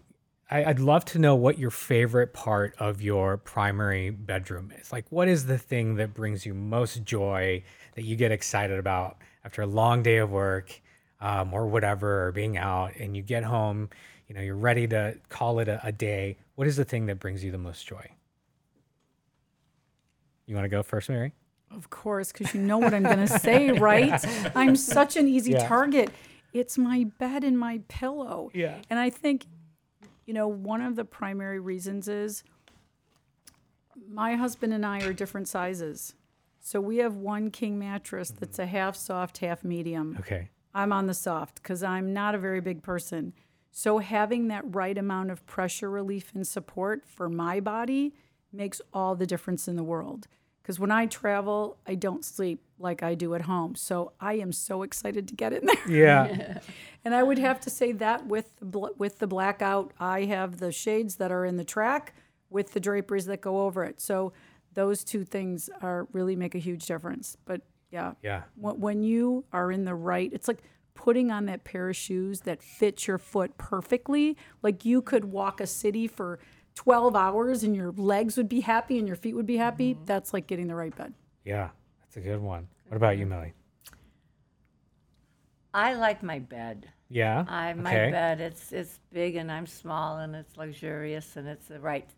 I, I'd love to know what your favorite part of your primary bedroom is. Like, what is the thing that brings you most joy that you get excited about after a long day of work um, or whatever, or being out and you get home, you know, you're ready to call it a, a day. What is the thing that brings you the most joy? You want to go first, Mary?
Of course, because you know what I'm going to say, right? I'm such an easy
Yeah.
target. It's my bed and my pillow.
Yeah.
And I think, you know, one of the primary reasons is my husband and I are different sizes. So we have one king mattress mm-hmm. that's a half soft, half medium.
Okay.
I'm on the soft because I'm not a very big person. So having that right amount of pressure relief and support for my body makes all the difference in the world. Because when I travel, I don't sleep like I do at home. So I am so excited to get in there.
Yeah.
And I would have to say that with the with the blackout, I have the shades that are in the track with the draperies that go over it. So those two things are really make a huge difference. But yeah,
Yeah.
when, when you are in the right, it's like putting on that pair of shoes that fits your foot perfectly. Like you could walk a city for 12 hours and your legs would be happy and your feet would be happy. That's like getting the right bed.
Yeah. That's a good one. What about you, Millie?
I like my bed.
Yeah.
I my
okay.
bed it's it's big and I'm small and it's luxurious and it's the right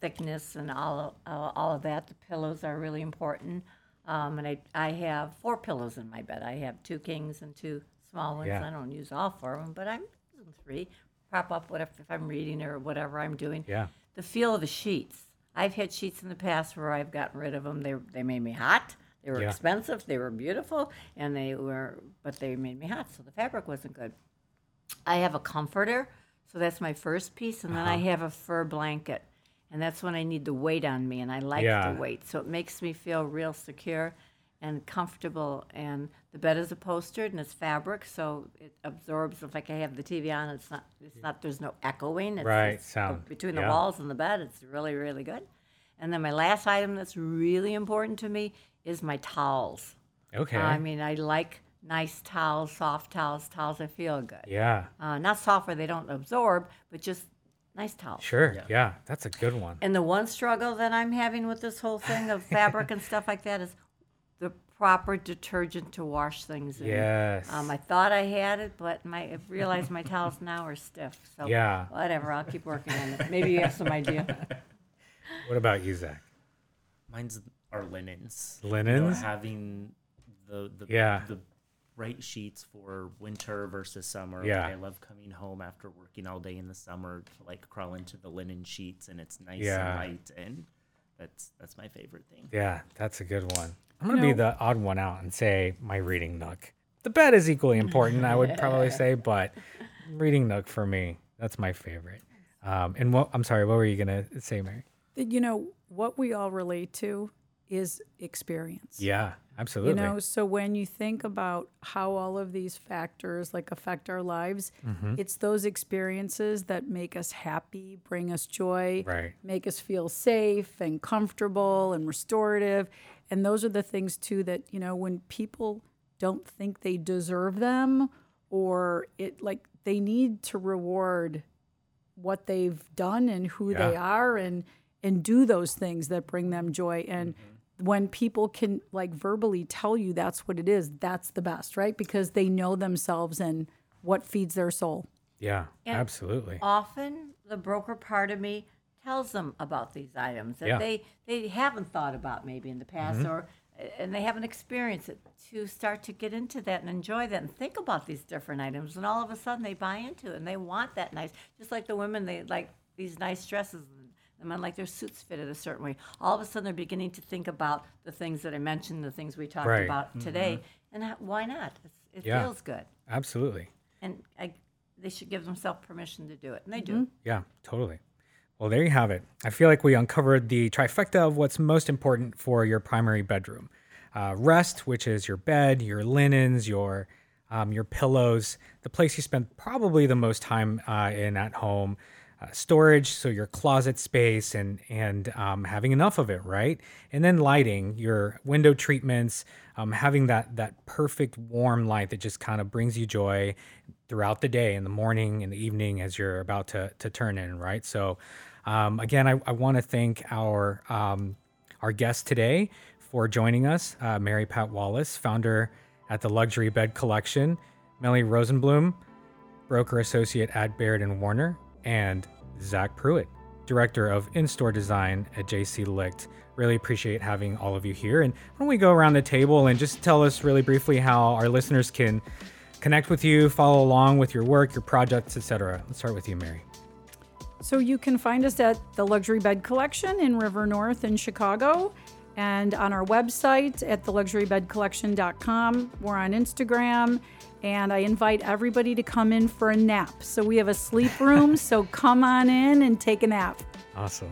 thickness and all of, all all of that. The pillows are really important. Um, and I I have four pillows in my bed. I have two kings and two small ones.
Yeah.
I don't use all four of them, but I'm using three. Prop up whatever if I'm reading or whatever I'm doing.
Yeah.
The feel of the sheets. I've had sheets in the past where I've gotten rid of them. They they made me hot. They were
Yeah.
expensive. They were beautiful, and they were, but they made me hot. So the fabric wasn't good. I have a comforter, so that's my first piece, and then I
Uh-huh.
have a fur blanket, and that's when I need the weight on me, and I like
Yeah.
the weight, so it makes me feel real secure and comfortable. And the bed is upholstered and it's fabric, so it absorbs. If like I have the TV on, it's not, it's not. There's no echoing. It's,
Right, sound.
between the
Yeah.
walls and the bed. It's really, really good. And then my last item that's really important to me is my towels.
Okay.
I mean, I like nice towels, soft towels, towels that feel good.
yeah.
Uh, not soft where they don't absorb, but just nice towels.
Sure. Yeah. That's a good one.
And the one struggle that I'm having with this whole thing of fabric and stuff like that is the proper detergent to wash things in.
Yes.
Um, I thought I had it, but my I've realized my towels now are stiff. So
Yeah.
whatever, I'll keep working on it. Maybe you have some idea.
What about you, Zach?
Mine's are linens. You know,
Linens?
having the the
Yeah.
the right sheets for winter versus summer.
Yeah.
Like I love coming home after working all day in the summer to like crawl into the linen sheets and it's nice
Yeah.
and light and That's that's my favorite thing.
Yeah, that's a good one. I'm gonna be the odd one out and say my reading nook. The bed is equally important, I would probably say, but reading nook for me, that's my favorite. Um, and what I'm sorry, what were you gonna say, Mary?
You know, what we all relate to is experience.
Yeah, absolutely.
You know, so when you think about how all of these factors like affect our lives,
Mm-hmm.
it's those experiences that make us happy, bring us joy,
Right.
make us feel safe and comfortable and restorative. And those are the things too that, you know, when people don't think they deserve them or it like they need to reward what they've done and who they are and and do those things that bring them joy and when people can like verbally tell you that's what it is that's the best right because they know themselves and what feeds their soul
yeah,
And
absolutely.
Often, the broker part of me tells them about these items that
Yeah.
they they haven't thought about maybe in the past, mm-hmm. or and they haven't experienced it. To start to get into that and enjoy that and think about these different items, and all of a sudden they buy into it and they want that nice. Just like the women, they like these nice dresses. The men like their suits fitted a certain way. All of a sudden, they're beginning to think about the things that I mentioned, the things we talked
Right.
about today, and why not? It's, it
Yeah.
feels good,
Absolutely.
and I, they should give themselves permission to do it, and they do.
Yeah, totally. Well, there you have it. I feel like we uncovered the trifecta of what's most important for your primary bedroom uh, rest, which is your bed, your linens, your um, your pillows, the place you spend probably the most time uh, in at home. Uh, storage, so your closet space and and um, having enough of it, right? And then lighting, your window treatments, um, having that that perfect warm light that just kind of brings you joy throughout the day, in the morning, in the evening, as you're about to to turn in, right? So, um, again, I, I want to thank our um, our guest today for joining us, uh, Mary Pat Wallace, founder at the Luxury Bed Collection, Millie Rosenbloom, broker associate at Baird and Warner, and Zach Pruitt, director of in-store design at JC Licht. Really appreciate having all of you here. And why don't we go around the table and just tell us really briefly how our listeners can connect with you, follow along with your work, your projects, etc. Let's start with you, Mary.
So you can find us at the Luxury Bed Collection in River North in Chicago and on our website at theluxurybedcollection.com. We're on Instagram and I invite everybody to come in for a nap. So we have a sleep room, so come on in and take a nap.
Awesome.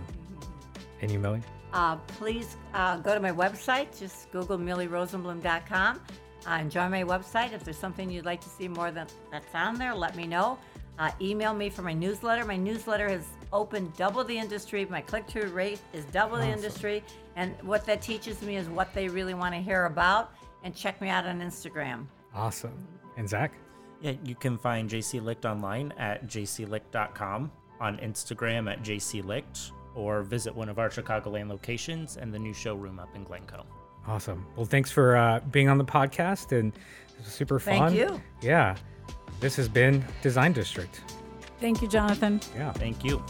And you, Millie?
Uh, please uh, go to my website. Just Google millierosenbloom.com. Uh, enjoy my website. If there's something you'd like to see more than that's on there, let me know. Uh, email me for my newsletter. My newsletter has opened double the industry. My click-through rate is double the industry, and what that teaches me is what they really want to hear about. And check me out on Instagram.
Awesome. And Zach?
Yeah, you can find JC Licht online at jclicht.com, on Instagram at jclicht, or visit one of our Chicagoland locations and the new showroom up in Glencoe.
Awesome. Well, thanks for uh, being on the podcast, and this was super
Thank
fun.
you.
Yeah. This has been Design District.
Thank you, Jonathan.
Yeah.
Thank you.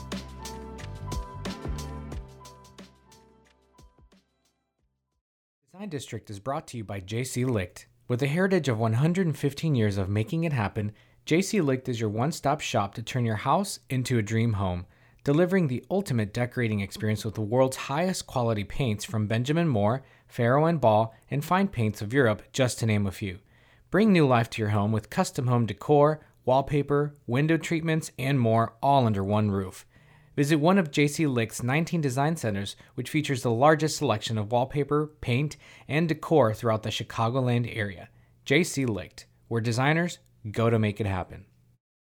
Design District is brought to you by JC Licht. With a heritage of 115 years of making it happen, JC Licht is your one stop shop to turn your house into a dream home, delivering the ultimate decorating experience with the world's highest quality paints from Benjamin Moore, Farrow and Ball, and fine paints of Europe, just to name a few. Bring new life to your home with custom home decor, wallpaper, window treatments, and more, all under one roof. Visit one of JC Licht's 19 design centers, which features the largest selection of wallpaper, paint, and decor throughout the Chicagoland area. JC Licht, where designers go to make it happen.